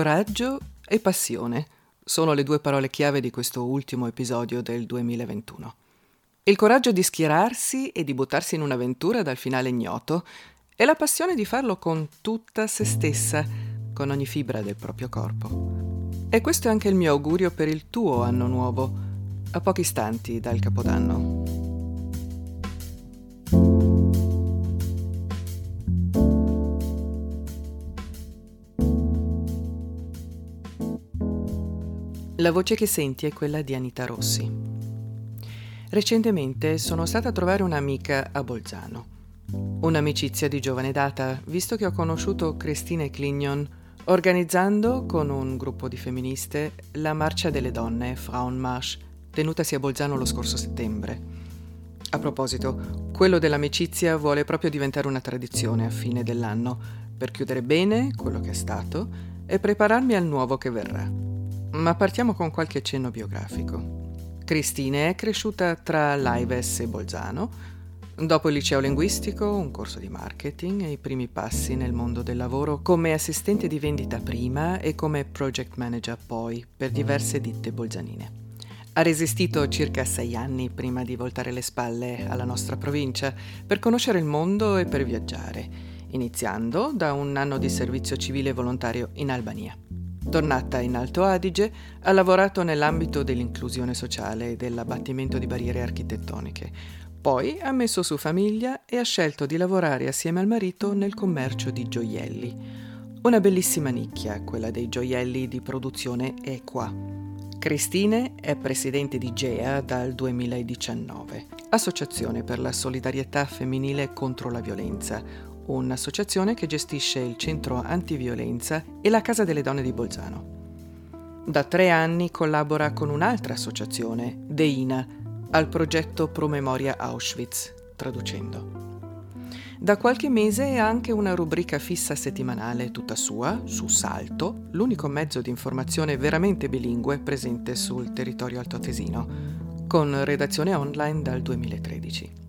Coraggio e passione sono le due parole chiave di questo ultimo episodio del 2021. Il coraggio di schierarsi e di buttarsi in un'avventura dal finale ignoto e la passione di farlo con tutta se stessa, con ogni fibra del proprio corpo. E questo è anche il mio augurio per il tuo anno nuovo, a pochi istanti dal Capodanno. La voce che senti è quella di Anita Rossi. Recentemente sono stata a trovare un'amica a Bolzano. Un'amicizia di giovane data, visto che ho conosciuto Christine Clignon organizzando con un gruppo di femministe la Marcia delle Donne, Frauenmarsch, tenutasi a Bolzano lo scorso settembre. A proposito, quello dell'amicizia vuole proprio diventare una tradizione a fine dell'anno, per chiudere bene quello che è stato e prepararmi al nuovo che verrà. Ma partiamo con qualche accenno biografico. Cristine è cresciuta tra Laives e Bolzano. Dopo il liceo linguistico, un corso di marketing e i primi passi nel mondo del lavoro come assistente di vendita prima e come project manager poi per diverse ditte bolzanine. Ha resistito circa sei anni prima di voltare le spalle alla nostra provincia per conoscere il mondo e per viaggiare, iniziando da un anno di servizio civile volontario in Albania. Tornata in Alto Adige, ha lavorato nell'ambito dell'inclusione sociale e dell'abbattimento di barriere architettoniche. Poi ha messo su famiglia e ha scelto di lavorare assieme al marito nel commercio di gioielli. Una bellissima nicchia, quella dei gioielli di produzione equa. Cristine è presidente di GEA dal 2019, Associazione per la solidarietà femminile contro la violenza, un'associazione che gestisce il centro antiviolenza e la Casa delle Donne di Bolzano. Da tre anni collabora con un'altra associazione, DEINA, al progetto Promemoria Auschwitz, traducendo. Da qualche mese ha anche una rubrica fissa settimanale tutta sua, su Salto, l'unico mezzo di informazione veramente bilingue presente sul territorio altoatesino, con redazione online dal 2013.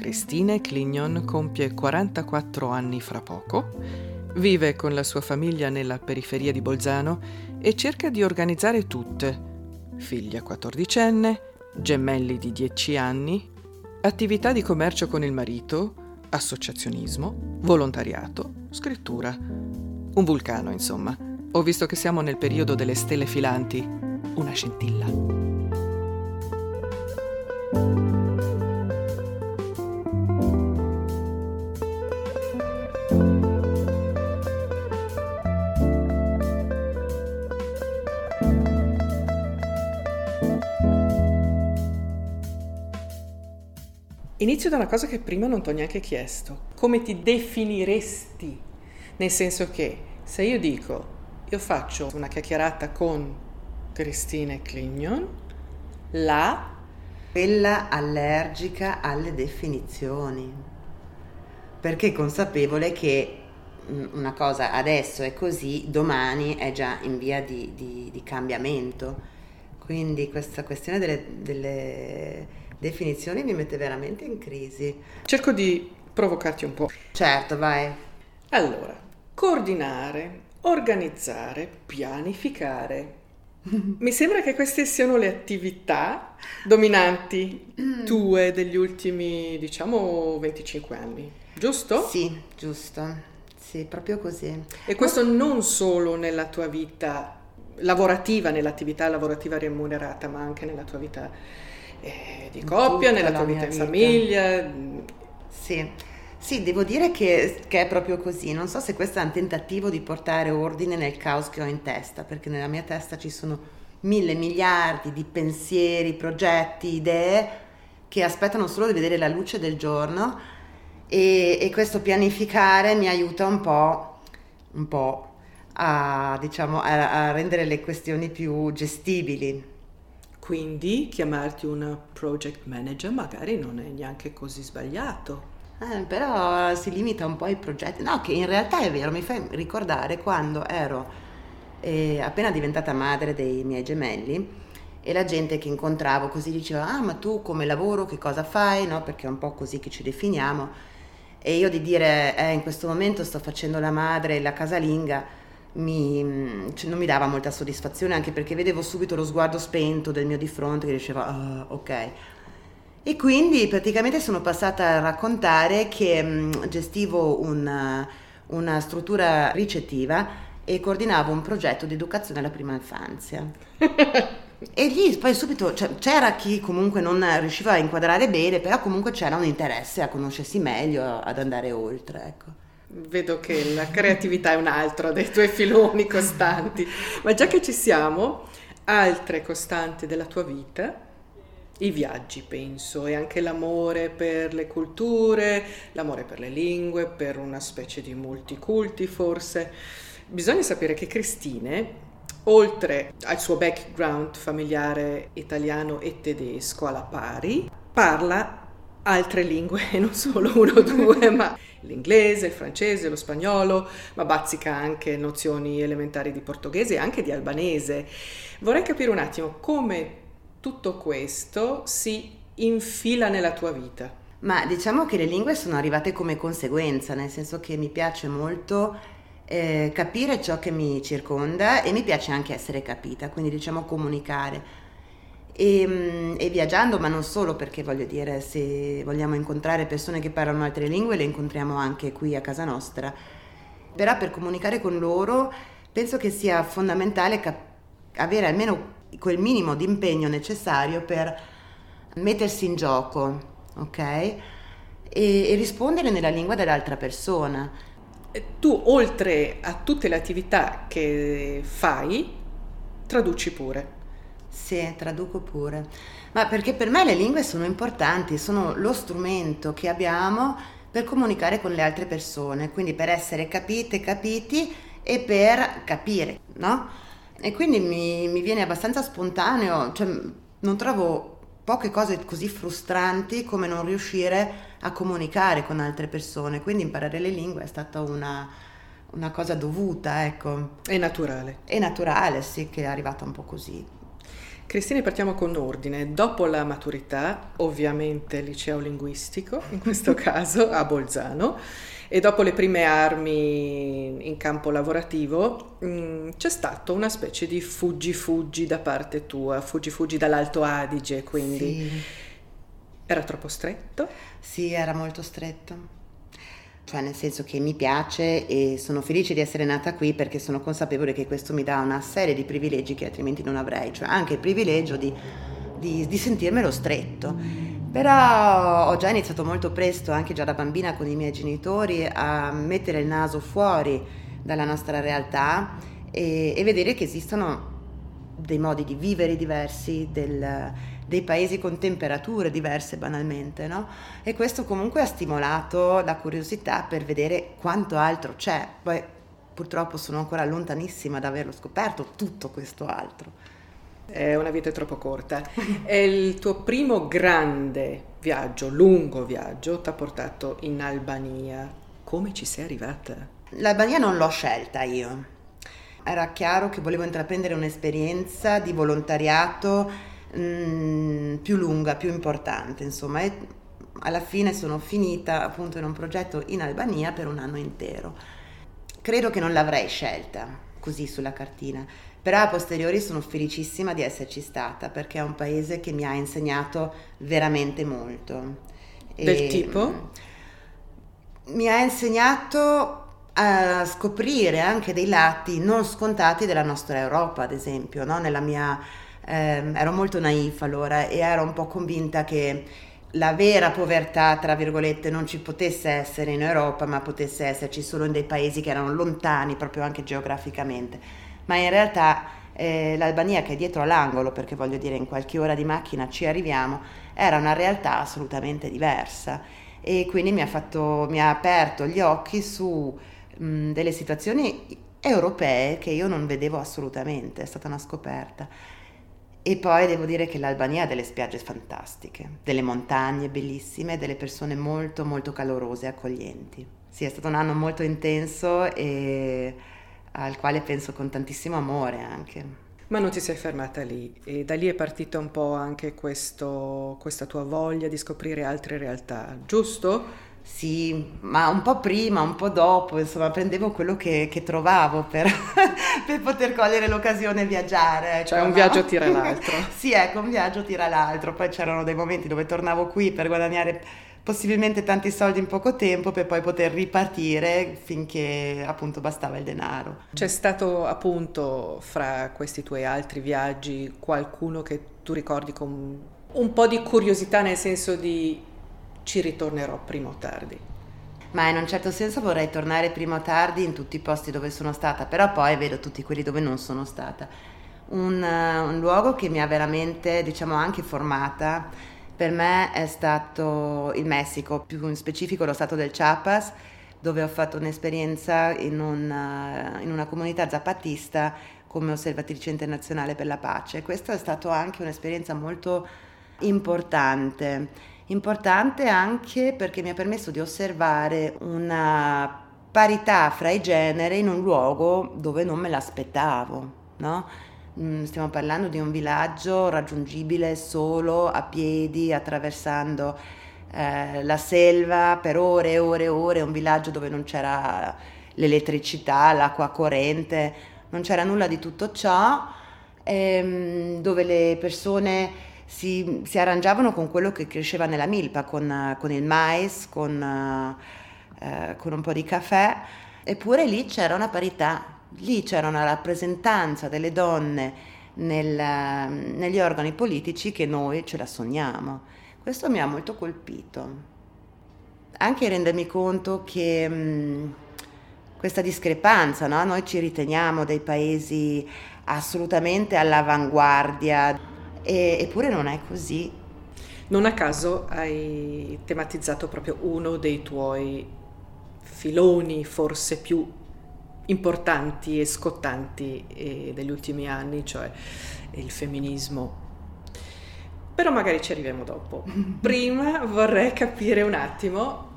Christine Clignon compie 44 anni fra poco, vive con la sua famiglia nella periferia di Bolzano e cerca di organizzare tutte. Figlia quattordicenne, gemelli di 10 anni, attività di commercio con il marito, associazionismo, volontariato, scrittura. Un vulcano, insomma. Ho visto che siamo nel periodo delle stelle filanti, una scintilla. Inizio da una cosa che prima non ti ho neanche chiesto. Come ti definiresti? Nel senso che se io dico io faccio una chiacchierata con Christine Clignon, la... Quella allergica alle definizioni. Perché consapevole che mm, una cosa adesso è così, domani è già in via di, di, di cambiamento. Quindi questa questione delle, delle definizioni mi mette veramente in crisi. Cerco di provocarti un po'. Certo, vai. Allora, coordinare, organizzare, pianificare. Mi sembra che queste siano le attività dominanti mm. tue degli ultimi, diciamo, 25 anni, giusto? Sì, giusto. Sì, proprio così. E questo non solo nella tua vita lavorativa, nell'attività lavorativa remunerata, ma anche nella tua vita eh, di coppia, nella tua vita in famiglia. Sì. Sì, devo dire che, che, è proprio così. Non so se questo è un tentativo di portare ordine nel caos che ho in testa, perché nella mia testa ci sono mille miliardi di pensieri, progetti, idee che aspettano solo di vedere la luce del giorno e, e questo pianificare mi aiuta un po', un po' a, diciamo, a, a rendere le questioni più gestibili. Quindi chiamarti una project manager magari non è neanche così sbagliato. Eh, però si limita un po' ai progetti. No, che in realtà è vero, mi fa ricordare quando ero eh, appena diventata madre dei miei gemelli e la gente che incontravo così diceva ah ma tu come lavoro che cosa fai no perché è un po' così che ci definiamo e io di dire eh, in questo momento sto facendo la madre la casalinga mi, cioè, non mi dava molta soddisfazione anche perché vedevo subito lo sguardo spento del mio di fronte che diceva oh, ok. E quindi praticamente sono passata a raccontare che mh, gestivo una, una struttura ricettiva e coordinavo un progetto di educazione alla prima infanzia. e lì poi subito cioè, c'era chi comunque non riusciva a inquadrare bene, però comunque c'era un interesse a conoscersi meglio, ad andare oltre. Ecco. Vedo che la creatività è un altro dei tuoi filoni costanti, ma già che ci siamo, altre costanti della tua vita, i viaggi penso, e anche l'amore per le culture, l'amore per le lingue, per una specie di multiculti forse. Bisogna sapere che Cristine, oltre al suo background familiare italiano e tedesco alla pari, parla altre lingue, non solo uno o due, ma l'inglese, il francese, lo spagnolo, ma bazzica anche nozioni elementari di portoghese e anche di albanese. Vorrei capire un attimo come tutto questo si infila nella tua vita. Ma diciamo che le lingue sono arrivate come conseguenza, nel senso che mi piace molto eh, capire ciò che mi circonda e mi piace anche essere capita, quindi diciamo comunicare. E, mm, e, viaggiando, ma non solo perché voglio dire, se vogliamo incontrare persone che parlano altre lingue, le incontriamo anche qui a casa nostra. Però per comunicare con loro penso che sia fondamentale cap- avere almeno quel minimo di impegno necessario per mettersi in gioco, ok? E, e rispondere nella lingua dell'altra persona. Tu, oltre a tutte le attività che fai, traduci pure. Sì, traduco pure. Ma perché per me le lingue sono importanti, sono lo strumento che abbiamo per comunicare con le altre persone, quindi per essere capite, capiti e per capire, no? E quindi mi, mi viene abbastanza spontaneo, cioè non trovo poche cose così frustranti come non riuscire a comunicare con altre persone, quindi imparare le lingue è stata una, una cosa dovuta, ecco. È naturale. È naturale, sì, che è arrivata un po' così. Cristine, partiamo con ordine. Dopo la maturità, ovviamente liceo linguistico, in questo caso a Bolzano, e dopo le prime armi in campo lavorativo, mh, mm, c'è stato una specie di fuggi-fuggi da parte tua, fuggi-fuggi dall'Alto Adige, quindi sì. era troppo stretto? Sì, era molto stretto cioè nel senso che mi piace e sono felice di essere nata qui perché sono consapevole che questo mi dà una serie di privilegi che altrimenti non avrei, cioè anche il privilegio di, di, di sentirmelo stretto. Però ho già iniziato molto presto, anche già da bambina con i miei genitori, a mettere il naso fuori dalla nostra realtà e, e vedere che esistono dei modi di vivere diversi, del, dei paesi con temperature diverse banalmente, no? E questo comunque ha stimolato la curiosità per vedere quanto altro c'è. Poi purtroppo sono ancora lontanissima da averlo scoperto tutto questo altro. È una vita troppo corta. È il tuo primo grande viaggio, lungo viaggio, ti ha portato in Albania. Come ci sei arrivata? L'Albania non l'ho scelta io. Era chiaro che volevo intraprendere un'esperienza di volontariato Mm, più lunga, più importante, insomma, e alla fine sono finita appunto in un progetto in Albania per un anno intero. Credo che non l'avrei scelta così sulla cartina, però a posteriori sono felicissima di esserci stata perché è un paese che mi ha insegnato veramente molto. Del e, tipo? Mm, mi ha insegnato a scoprire anche dei lati non scontati della nostra Europa, ad esempio, no? nella mia eh, ero molto naif allora e ero un po' convinta che la vera povertà, tra virgolette, non ci potesse essere in Europa, ma potesse esserci solo in dei paesi che erano lontani proprio anche geograficamente. Ma in realtà eh, l'Albania, che è dietro all'angolo, perché voglio dire in qualche ora di macchina ci arriviamo, era una realtà assolutamente diversa e quindi mi ha, fatto, mi ha aperto gli occhi su delle situazioni europee che io non vedevo assolutamente, è stata una scoperta. E poi devo dire che l'Albania ha delle spiagge fantastiche, delle montagne bellissime, delle persone molto molto calorose e accoglienti. Sì, è stato un anno molto intenso e al quale penso con tantissimo amore anche. Ma non ti sei fermata lì e da lì è partita un po' anche questo, questa tua voglia di scoprire altre realtà, giusto? Sì, ma un po' prima, un po' dopo, insomma, prendevo quello che, che trovavo per, per, poter cogliere l'occasione e viaggiare. Ecco, cioè un no? viaggio tira l'altro. sì, ecco, un viaggio tira l'altro. Poi c'erano dei momenti dove tornavo qui per guadagnare possibilmente tanti soldi in poco tempo per poi poter ripartire finché appunto bastava il denaro. C'è stato appunto fra questi tuoi altri viaggi qualcuno che tu ricordi con un po' di curiosità nel senso di ci ritornerò prima o tardi. Ma in un certo senso vorrei tornare prima o tardi in tutti i posti dove sono stata, però poi vedo tutti quelli dove non sono stata. Un, uh, un luogo che mi ha veramente, diciamo, anche formata per me è stato il Messico, più in specifico lo stato del Chiapas, dove ho fatto un'esperienza in una, in una comunità zapatista come osservatrice internazionale per la pace. Questa è stata anche un'esperienza molto importante, importante anche perché mi ha permesso di osservare una parità fra i generi in un luogo dove non me l'aspettavo, no? Mm, stiamo parlando di un villaggio raggiungibile solo a piedi, attraversando eh, la selva per ore e ore e ore, un villaggio dove non c'era l'elettricità, l'acqua corrente, non c'era nulla di tutto ciò, ehm, dove le persone si, si, arrangiavano con quello che cresceva nella milpa, con, con il mais, con, eh, con un po' di caffè, eppure lì c'era una parità lì c'era una rappresentanza delle donne nel, negli organi politici che noi ce la sogniamo. Questo mi ha molto colpito. Anche rendermi conto che mh, questa discrepanza, no? noi ci riteniamo dei paesi assolutamente all'avanguardia, e, eppure non è così. Non a caso hai tematizzato proprio uno dei tuoi filoni forse più importanti e scottanti eh, degli ultimi anni, cioè il femminismo. Però magari ci arriviamo dopo. Prima vorrei capire un attimo,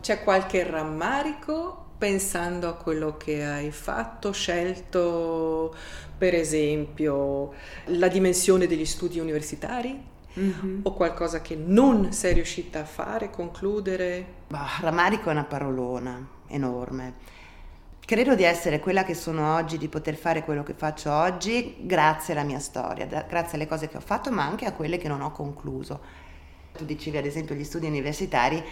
c'è qualche rammarico pensando a quello che hai fatto, scelto per esempio la dimensione degli studi universitari? Mm-hmm. O qualcosa che non sei riuscita a fare, concludere? Bah, rammarico è una parolona enorme Credo di essere quella che sono oggi, di poter fare quello che faccio oggi grazie alla mia storia, grazie alle cose che ho fatto, ma anche a quelle che non ho concluso. Tu dicevi ad esempio gli studi universitari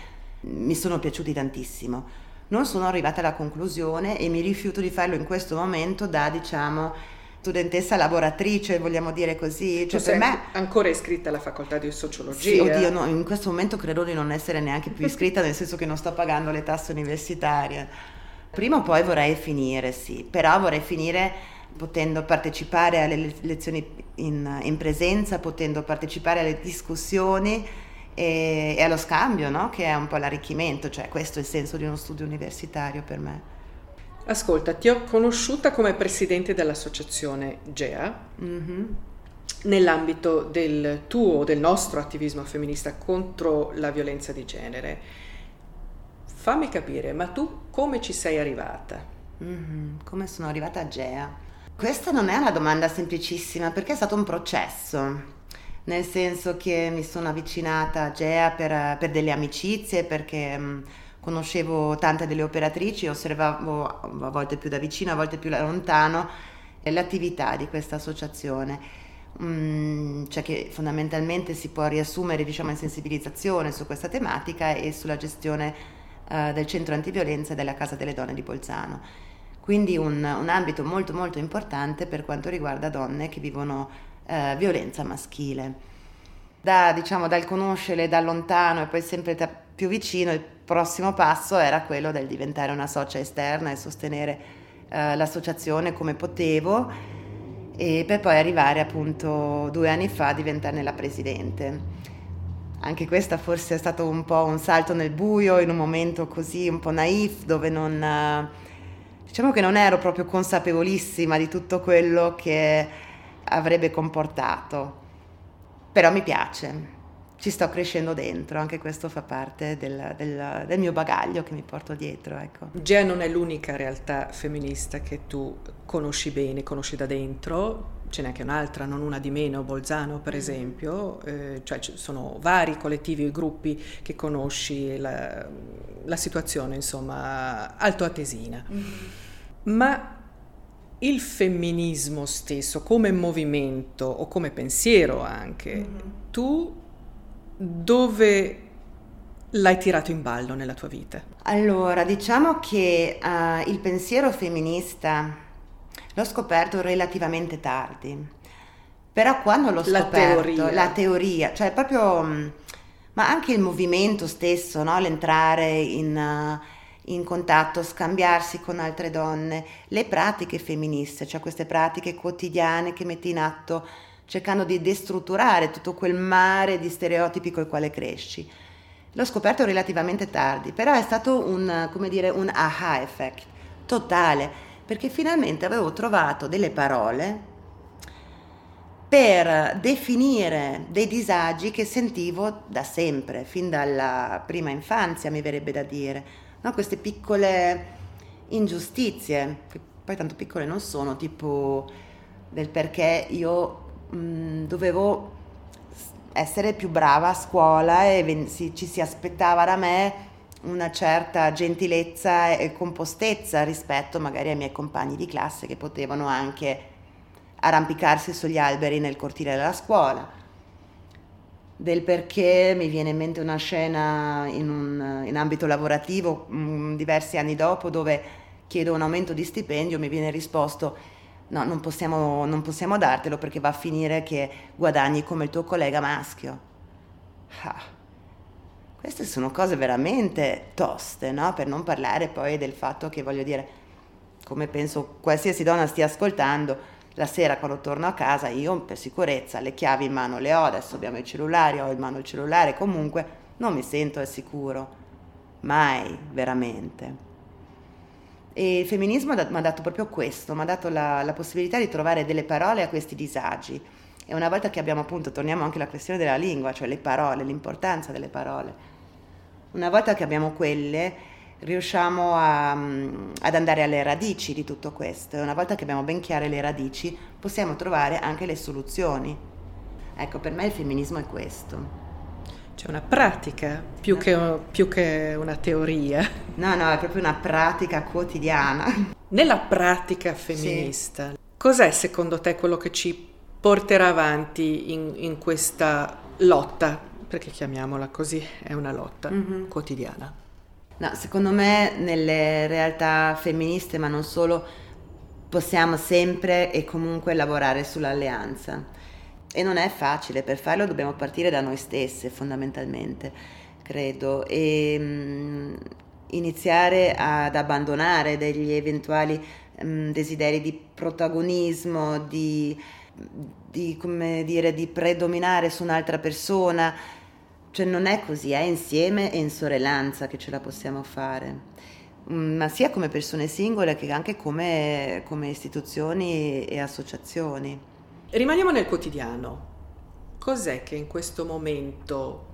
mi sono piaciuti tantissimo. Non sono arrivata alla conclusione e mi rifiuto di farlo in questo momento da, diciamo, studentessa lavoratrice, vogliamo dire così. Cioè, per me ancora iscritta alla facoltà di sociologia. Sì, oddio, no, in questo momento credo di non essere neanche più iscritta, nel senso che non sto pagando le tasse universitarie Prima o poi vorrei finire, sì, però vorrei finire potendo partecipare alle lezioni in, in presenza, potendo partecipare alle discussioni e, e allo scambio, no? che è un po' l'arricchimento, cioè questo è il senso di uno studio universitario per me. Ascolta, ti ho conosciuta come presidente dell'associazione GEA. Mm-hmm nell'ambito del tuo, del nostro attivismo femminista contro la violenza di genere. Fammi capire, ma tu come ci sei arrivata? Mm-hmm. Come sono arrivata a Gea? Questa non è una domanda semplicissima perché è stato un processo, nel senso che mi sono avvicinata a Gea per, per delle amicizie, perché mh, mm, conoscevo tante delle operatrici, osservavo a volte più da vicino, a volte più da lontano l'attività di questa associazione. Mm, cioè che fondamentalmente si può riassumere diciamo in sensibilizzazione su questa tematica e sulla gestione eh, del centro antiviolenza della Casa delle Donne di Bolzano. Quindi un, un, ambito molto molto importante per quanto riguarda donne che vivono eh, violenza maschile. Da, diciamo, dal conoscerle da lontano e poi sempre da più vicino, il prossimo passo era quello del diventare una socia esterna e sostenere eh, l'associazione come potevo e per poi arrivare appunto due anni fa a diventarne la presidente. Anche questa forse è stato un po' un salto nel buio in un momento così un po' naif dove non... diciamo che non ero proprio consapevolissima di tutto quello che avrebbe comportato. Però mi piace, ci sto crescendo dentro, anche questo fa parte del, del, del mio bagaglio che mi porto dietro. Ecco. Gea non è l'unica realtà femminista che tu conosci bene, conosci da dentro, ce n'è anche un'altra, non una di meno, Bolzano per esempio, eh, cioè ci sono vari collettivi e gruppi che conosci la, la situazione insomma altoatesina. Mm-hmm. Ma il femminismo stesso come movimento o come pensiero anche, mm-hmm. tu dove l'hai tirato in ballo nella tua vita? Allora, diciamo che uh, il pensiero femminista l'ho scoperto relativamente tardi, però quando l'ho scoperto, la teoria, la teoria cioè proprio, mm, ma anche il movimento stesso, no? l'entrare in... Uh, in contatto, scambiarsi con altre donne, le pratiche femministe, cioè queste pratiche quotidiane che metti in atto cercando di destrutturare tutto quel mare di stereotipi col quale cresci. L'ho scoperto relativamente tardi, però è stato un, come dire, un aha effect totale, perché finalmente avevo trovato delle parole per definire dei disagi che sentivo da sempre, fin dalla prima infanzia mi verrebbe da dire, no? queste piccole ingiustizie, che poi tanto piccole non sono, tipo del perché io mh, dovevo essere più brava a scuola e ven- si, ci si aspettava da me una certa gentilezza e compostezza rispetto magari ai miei compagni di classe che potevano anche arrampicarsi sugli alberi nel cortile della scuola. Del perché mi viene in mente una scena in, un, in ambito lavorativo mh, diversi anni dopo dove chiedo un aumento di stipendio, mi viene risposto no, non possiamo, non possiamo dartelo perché va a finire che guadagni come il tuo collega maschio. Ah, queste sono cose veramente toste, no? Per non parlare poi del fatto che, voglio dire, come penso qualsiasi donna stia ascoltando, la sera quando torno a casa io per sicurezza le chiavi in mano le ho, adesso abbiamo i cellulari, ho in mano il cellulare, comunque non mi sento al sicuro, mai veramente. E il femminismo mi ha dato proprio questo, mi ha dato la, la, possibilità di trovare delle parole a questi disagi. E una volta che abbiamo appunto, torniamo anche alla questione della lingua, cioè le parole, l'importanza delle parole. Una volta che abbiamo quelle, riusciamo a, ad andare alle radici di tutto questo. E una volta che abbiamo ben chiare le radici, possiamo trovare anche le soluzioni. Ecco, per me il femminismo è questo. C'è una pratica più che, più che una teoria. No, no, è proprio una pratica quotidiana. Nella pratica femminista, sì. cos'è secondo te quello che ci porterà avanti in, in questa lotta? Perché chiamiamola così, è una lotta mm-hmm. quotidiana. No, secondo me nelle realtà femministe, ma non solo, possiamo sempre e comunque lavorare sull'alleanza e non è facile, per farlo dobbiamo partire da noi stesse fondamentalmente, credo, e mh, mm, iniziare ad abbandonare degli eventuali mh, mm, desideri di protagonismo, di, di, dire, di predominare su un'altra persona. Cioè non è così, è insieme e in sorellanza che ce la possiamo fare, mm, ma sia come persone singole che anche come, come istituzioni e associazioni. Rimaniamo nel quotidiano. Cos'è che in questo momento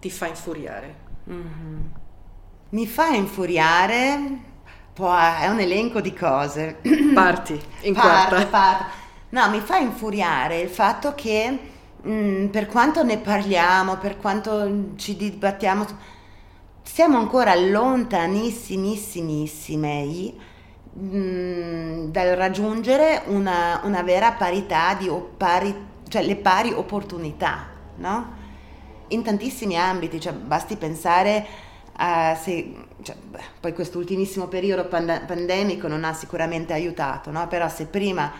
ti fa infuriare? Mm-hmm. Mi fa infuriare, è un elenco di cose. Parti, in quarta. Parto. No, mi fa infuriare il fatto che mm, per quanto ne parliamo, per quanto ci dibattiamo, siamo ancora lontanissimissimissimi Mm, dal raggiungere una, una, vera parità di pari, cioè le pari opportunità, no? In tantissimi ambiti, cioè basti pensare a se, cioè, poi quest'ultimissimo periodo pand- pandemico non ha sicuramente aiutato, no? Però se prima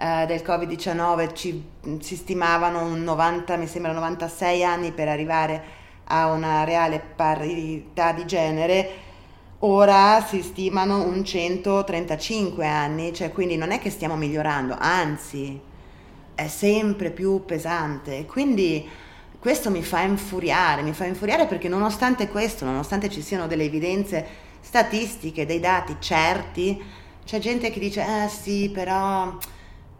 eh, del Covid-19 ci, si stimavano un 90, mi sembra 96 anni per arrivare a una reale parità di genere, Ora si stimano un 135 anni, cioè quindi non è che stiamo migliorando, anzi è sempre più pesante. Quindi questo mi fa infuriare, mi fa infuriare perché nonostante questo, nonostante ci siano delle evidenze statistiche, dei dati certi, c'è gente che dice, eh sì, però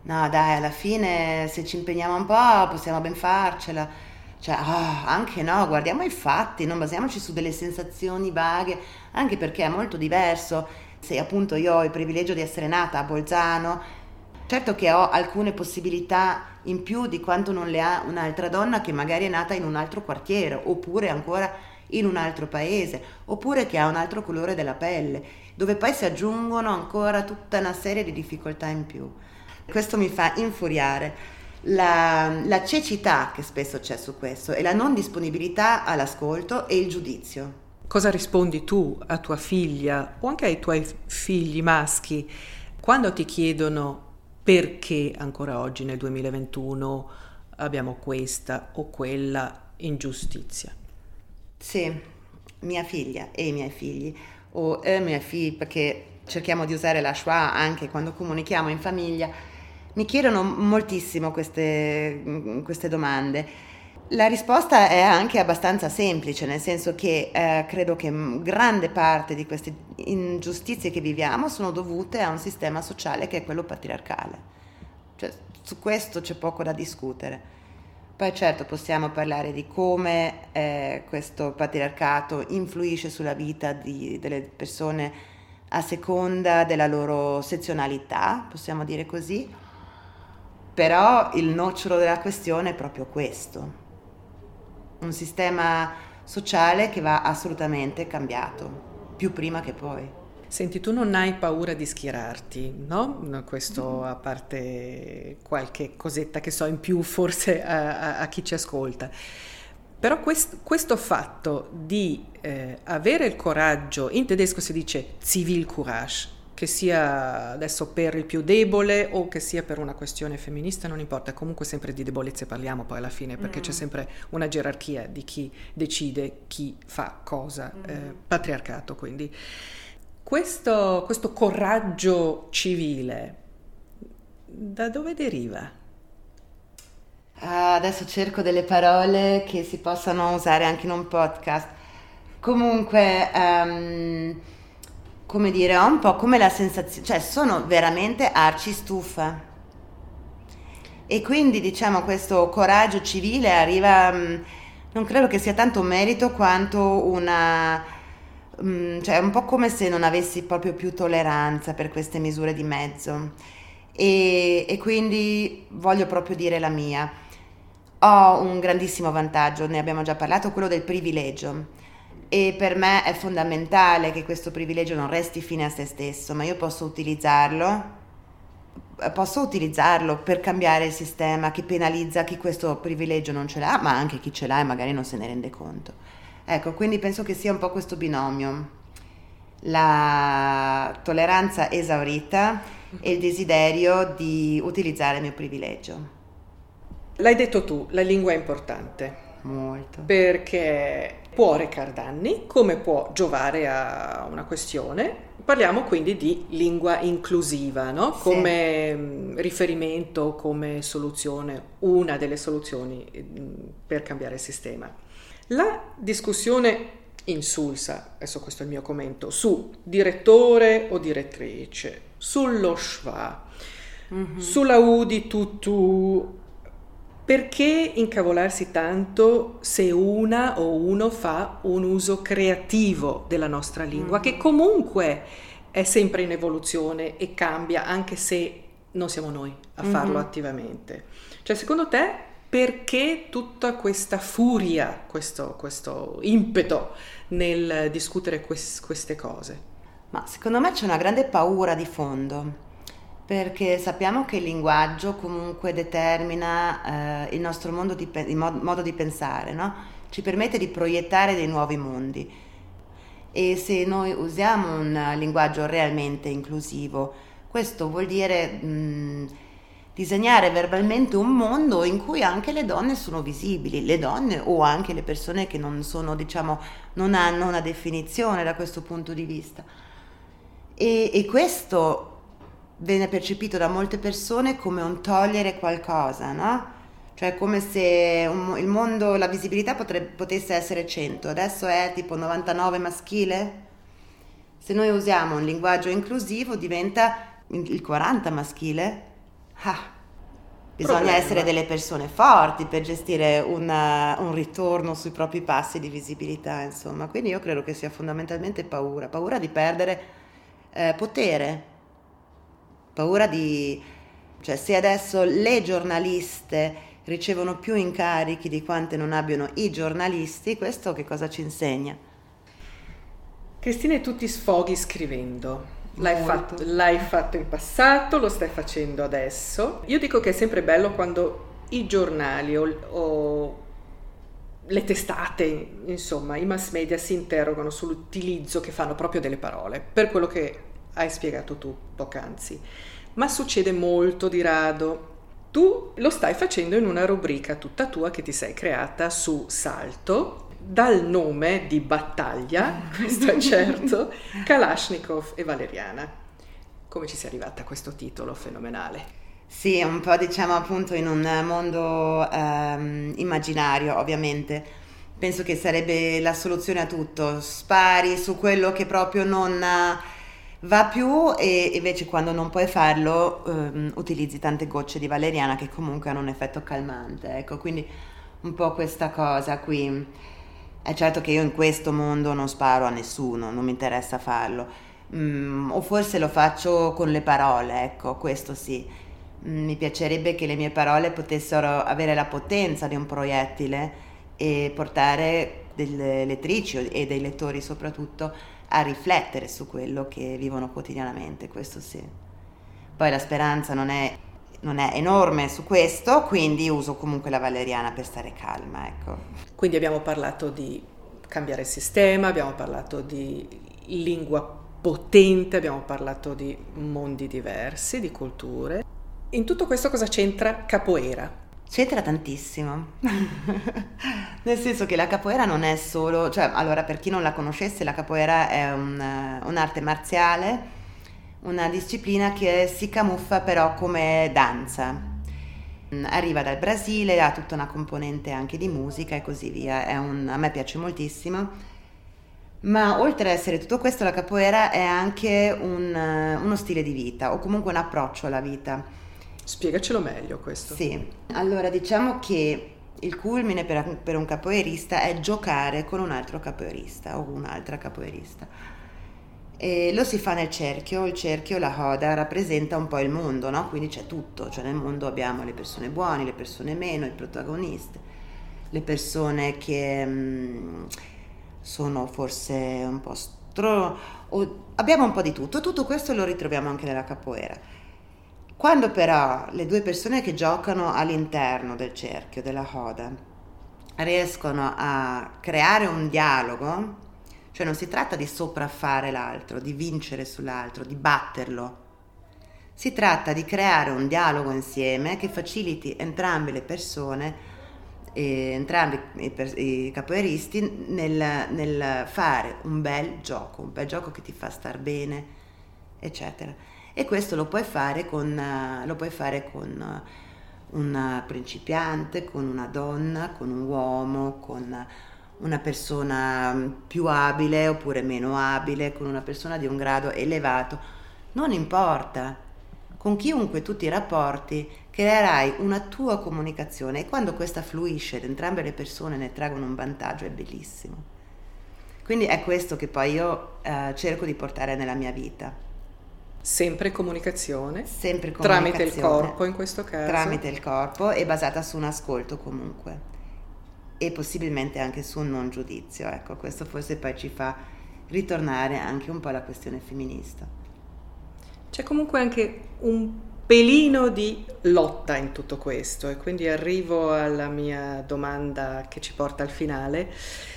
no dai, alla fine se ci impegniamo un po' possiamo ben farcela. Cioè, oh, anche no, guardiamo i fatti, non basiamoci su delle sensazioni vaghe, anche perché è molto diverso. Se appunto io ho il privilegio di essere nata a Bolzano, Certo che ho alcune possibilità in più di quanto non le ha un'altra donna che magari è nata in un altro quartiere, oppure ancora in un altro paese, oppure che ha un altro colore della pelle, dove poi si aggiungono ancora tutta una serie di difficoltà in più. Questo mi fa infuriare. La, la cecità che spesso c'è su questo e la non disponibilità all'ascolto e il giudizio. Cosa rispondi tu a tua figlia o anche ai tuoi figli maschi quando ti chiedono perché ancora oggi nel 2021 abbiamo questa o quella ingiustizia? Sì, mia figlia e i miei figli, o e mia figlia, perché cerchiamo di usare la schwa anche quando comunichiamo in famiglia, mi chiedono moltissimo queste, queste domande. La risposta è anche abbastanza semplice, nel senso che eh, credo che grande parte di queste ingiustizie che viviamo sono dovute a un sistema sociale che è quello patriarcale. Cioè, su questo c'è poco da discutere. Poi certo possiamo parlare di come eh, questo patriarcato influisce sulla vita di, delle persone a seconda della loro sezionalità, possiamo dire così, però il nocciolo della questione è proprio questo, un sistema sociale che va assolutamente cambiato, più prima che poi. Senti, tu non hai paura di schierarti, no? Questo a parte qualche cosetta che so in più forse a, a, a chi ci ascolta. Però quest, questo fatto di eh, avere il coraggio, in tedesco si dice Zivilcourage, che sia adesso per il più debole o che sia per una questione femminista, non importa, comunque sempre di debolezze parliamo poi alla fine, perché mm. c'è sempre una gerarchia di chi decide chi fa cosa, mm. eh, patriarcato quindi. Questo, questo coraggio civile, da dove deriva? Ah, adesso cerco delle parole che si possano usare anche in un podcast. Comunque, um, come dire, ho un po' come la sensazione, cioè sono veramente arci stufa. E quindi diciamo questo coraggio civile arriva, um, non credo che sia tanto un merito quanto una Mm, cioè è un po' come se non avessi proprio più tolleranza per queste misure di mezzo e, e quindi voglio proprio dire la mia. Ho un grandissimo vantaggio, ne abbiamo già parlato, quello del privilegio e per me è fondamentale che questo privilegio non resti fine a se stesso, ma io posso utilizzarlo posso utilizzarlo per cambiare il sistema che penalizza chi questo privilegio non ce l'ha, ma anche chi ce l'ha e magari non se ne rende conto. Ecco, quindi penso che sia un po' questo binomio, la tolleranza esaurita e il desiderio di utilizzare il mio privilegio. L'hai detto tu, la lingua è importante. Molto. Perché può recare danni, come può giovare a una questione. Parliamo quindi di lingua inclusiva, no? Sì. come mm, riferimento, come soluzione, una delle soluzioni mm, per cambiare il sistema. La discussione insulsa, adesso questo è il mio commento, su direttore o direttrice, sullo schwa, mm-hmm. sulla U di tutu, perché incavolarsi tanto se una o uno fa un uso creativo della nostra lingua, mm-hmm. che comunque è sempre in evoluzione e cambia anche se non siamo noi a farlo mm-hmm. attivamente. Cioè, secondo te perché tutta questa furia, questo, questo impeto nel discutere quest, queste cose? Ma secondo me c'è una grande paura di fondo, perché sappiamo che il linguaggio comunque determina eh, il nostro modo di, il modo di pensare, no? ci permette di proiettare dei nuovi mondi. E se noi usiamo un linguaggio realmente inclusivo, questo vuol dire... Mh, disegnare verbalmente un mondo in cui anche le donne sono visibili, le donne o anche le persone che non sono, diciamo, non hanno una definizione da questo punto di vista. E, e questo viene percepito da molte persone come un togliere qualcosa, no? Cioè come se un, il mondo, la visibilità potrebbe, potesse essere 100, adesso è tipo 99 maschile. Se noi usiamo un linguaggio inclusivo diventa il 40 maschile Ah, bisogna Problema. essere delle persone forti per gestire una, un ritorno sui propri passi di visibilità, insomma. Quindi io credo che sia fondamentalmente paura, paura di perdere eh, potere, paura di, Cioè se adesso le giornaliste ricevono più incarichi di quante non abbiano i giornalisti, questo che cosa ci insegna? Cristina, tu ti sfoghi scrivendo. L'hai fatto, l'hai fatto, in passato, lo stai facendo adesso. Io dico che è sempre bello quando i giornali o, o le testate, insomma, i mass media si interrogano sull'utilizzo che fanno proprio delle parole, per quello che hai spiegato tu poc'anzi. Ma succede molto di rado. Tu lo stai facendo in una rubrica tutta tua che ti sei creata su Salto, dal nome di battaglia, questo è certo, Kalashnikov e Valeriana. Come ci sei arrivata a questo titolo fenomenale? Sì, un po' diciamo appunto in un mondo um, immaginario, ovviamente. Penso che sarebbe la soluzione a tutto. Spari su quello che proprio non va più e invece quando non puoi farlo um, utilizzi tante gocce di valeriana che comunque hanno un effetto calmante. Ecco, quindi un po' questa cosa qui. È certo che io in questo mondo non sparo a nessuno, non mi interessa farlo. Mm, o forse lo faccio con le parole, ecco, questo sì Mm, mi piacerebbe che le mie parole potessero avere la potenza di un proiettile e portare delle lettrici e dei lettori soprattutto a riflettere su quello che vivono quotidianamente, questo sì. Poi la speranza non è, non è enorme su questo, quindi uso comunque la valeriana per stare calma, ecco. Quindi abbiamo parlato di cambiare il sistema, abbiamo parlato di lingua potente, abbiamo parlato di mondi diversi, di culture. In tutto questo cosa c'entra capoeira? C'entra tantissimo, nel senso che la capoeira non è solo, cioè allora per chi non la conoscesse la capoeira è un, un'arte marziale, una disciplina che si camuffa però come danza. Arriva dal Brasile, ha tutta una componente anche di musica e così via, un, a me piace moltissimo. Ma oltre ad essere tutto questo, la capoeira è anche un, uno stile di vita o comunque un approccio alla vita Spiegacelo meglio questo. Sì, allora diciamo che il culmine per, per un capoeirista è giocare con un altro capoeirista o un'altra capoeirista. E lo si fa nel cerchio, il cerchio, la coda, rappresenta un po' il mondo, no? Quindi c'è tutto, cioè nel mondo abbiamo le persone buone, le persone meno, i protagonisti, le persone che mh, mm, sono forse un po' stro... abbiamo un po' di tutto, tutto questo lo ritroviamo anche nella capoeira. Quando però le due persone che giocano all'interno del cerchio, della coda, riescono a creare un dialogo, cioè non si tratta di sopraffare l'altro, di vincere sull'altro, di batterlo, si tratta di creare un dialogo insieme che faciliti entrambe le persone, eh, entrambi i, i capoeiristi, nel, nel fare un bel gioco, un bel gioco che ti fa star bene, eccetera e questo lo puoi fare con, eh, lo puoi fare con eh, un principiante, con una donna, con un uomo, con una persona più abile oppure meno abile, con una persona di un grado elevato, non importa. Con chiunque tu ti rapporti creerai una tua comunicazione e quando questa fluisce ed entrambe le persone ne traggono un vantaggio è bellissimo. Quindi è questo che poi io eh, cerco di portare nella mia vita. Sempre comunicazione. Sempre comunicazione. Tramite il corpo in questo caso. Tramite il corpo e basata su un ascolto comunque. E possibilmente anche su un non giudizio. Ecco, questo forse poi ci fa ritornare anche un po' alla questione femminista. C'è comunque anche un pelino di lotta in tutto questo e quindi arrivo alla mia domanda che ci porta al finale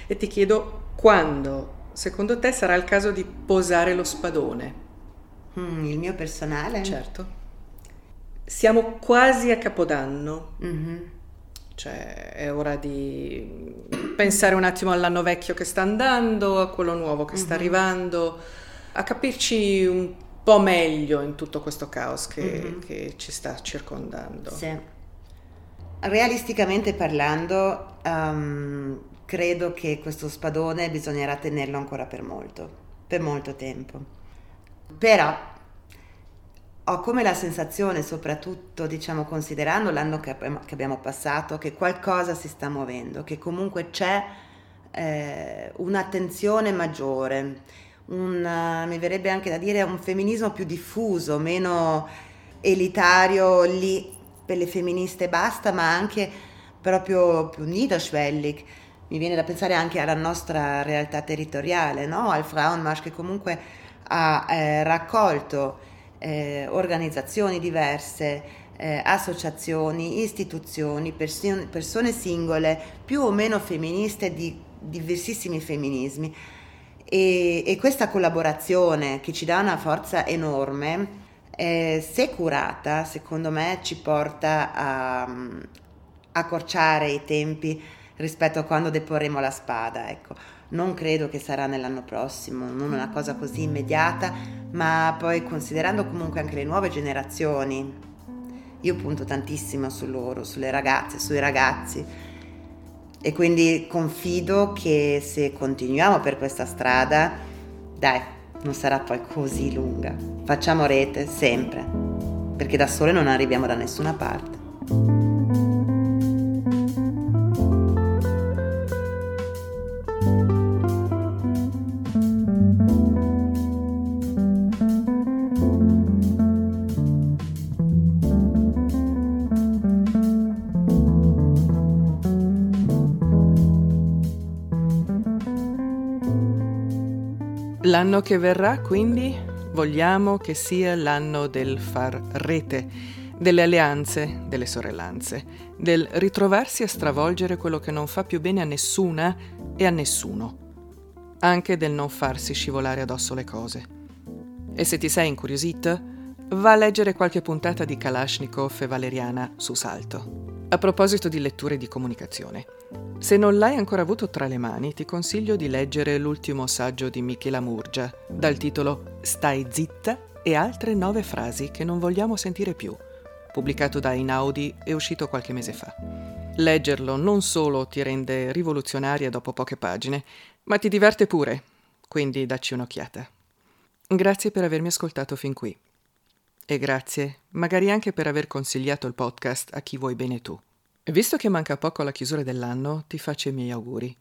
e ti chiedo quando secondo te sarà il caso di posare lo spadone? Mm, il mio personale? Certo. Siamo quasi a Capodanno. Mm-hmm. Cioè, è ora di pensare un attimo all'anno vecchio che sta andando, a quello nuovo che mm-hmm. sta arrivando, a capirci un po' meglio in tutto questo caos che, mm-hmm. che ci sta circondando. Sì. Realisticamente parlando, um, credo che questo spadone bisognerà tenerlo ancora per molto, per molto tempo. Però ho come la sensazione, soprattutto diciamo considerando l'anno che, che abbiamo passato, che qualcosa si sta muovendo, che comunque c'è eh, un'attenzione maggiore, un, mi verrebbe anche da dire un femminismo più diffuso, meno elitario lì per le femministe basta, ma anche proprio più niederschwellig. Mi viene da pensare anche alla nostra realtà territoriale, no? al Frauenmarsch che comunque ha eh, raccolto eh, organizzazioni diverse, eh, associazioni, istituzioni, persi- persone singole, più o meno femministe di diversissimi femminismi. E, e, questa collaborazione che ci dà una forza enorme, eh, se curata, secondo me ci porta a, a accorciare i tempi rispetto a quando deporremo la spada. Ecco. Non credo che sarà nell'anno prossimo, non una cosa così immediata, ma poi considerando comunque anche le nuove generazioni, io punto tantissimo su loro, sulle ragazze, sui ragazzi e quindi confido che se continuiamo per questa strada, dai, non sarà poi così lunga. Facciamo rete sempre, perché da sole non arriviamo da nessuna parte. L'anno che verrà, quindi, vogliamo che sia l'anno del far rete, delle alleanze, delle sorellanze, del ritrovarsi a stravolgere quello che non fa più bene a nessuna e a nessuno, anche del non farsi scivolare addosso le cose. E se ti sei incuriosita, va a leggere qualche puntata di Kalashnikov e Valeriana su Salto. A proposito di letture di comunicazione, se non l'hai ancora avuto tra le mani, ti consiglio di leggere l'ultimo saggio di Michela Murgia, dal titolo Stai zitta e altre nove frasi che non vogliamo sentire più, pubblicato da Inaudi e uscito qualche mese fa. Leggerlo non solo ti rende rivoluzionaria dopo poche pagine, ma ti diverte pure, quindi dacci un'occhiata. Grazie per avermi ascoltato fin qui. E grazie, magari anche per aver consigliato il podcast a chi vuoi bene tu. Visto che manca poco alla chiusura dell'anno, ti faccio i miei auguri.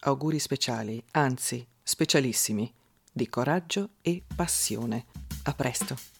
Auguri speciali, anzi, specialissimi, di coraggio e passione. A presto.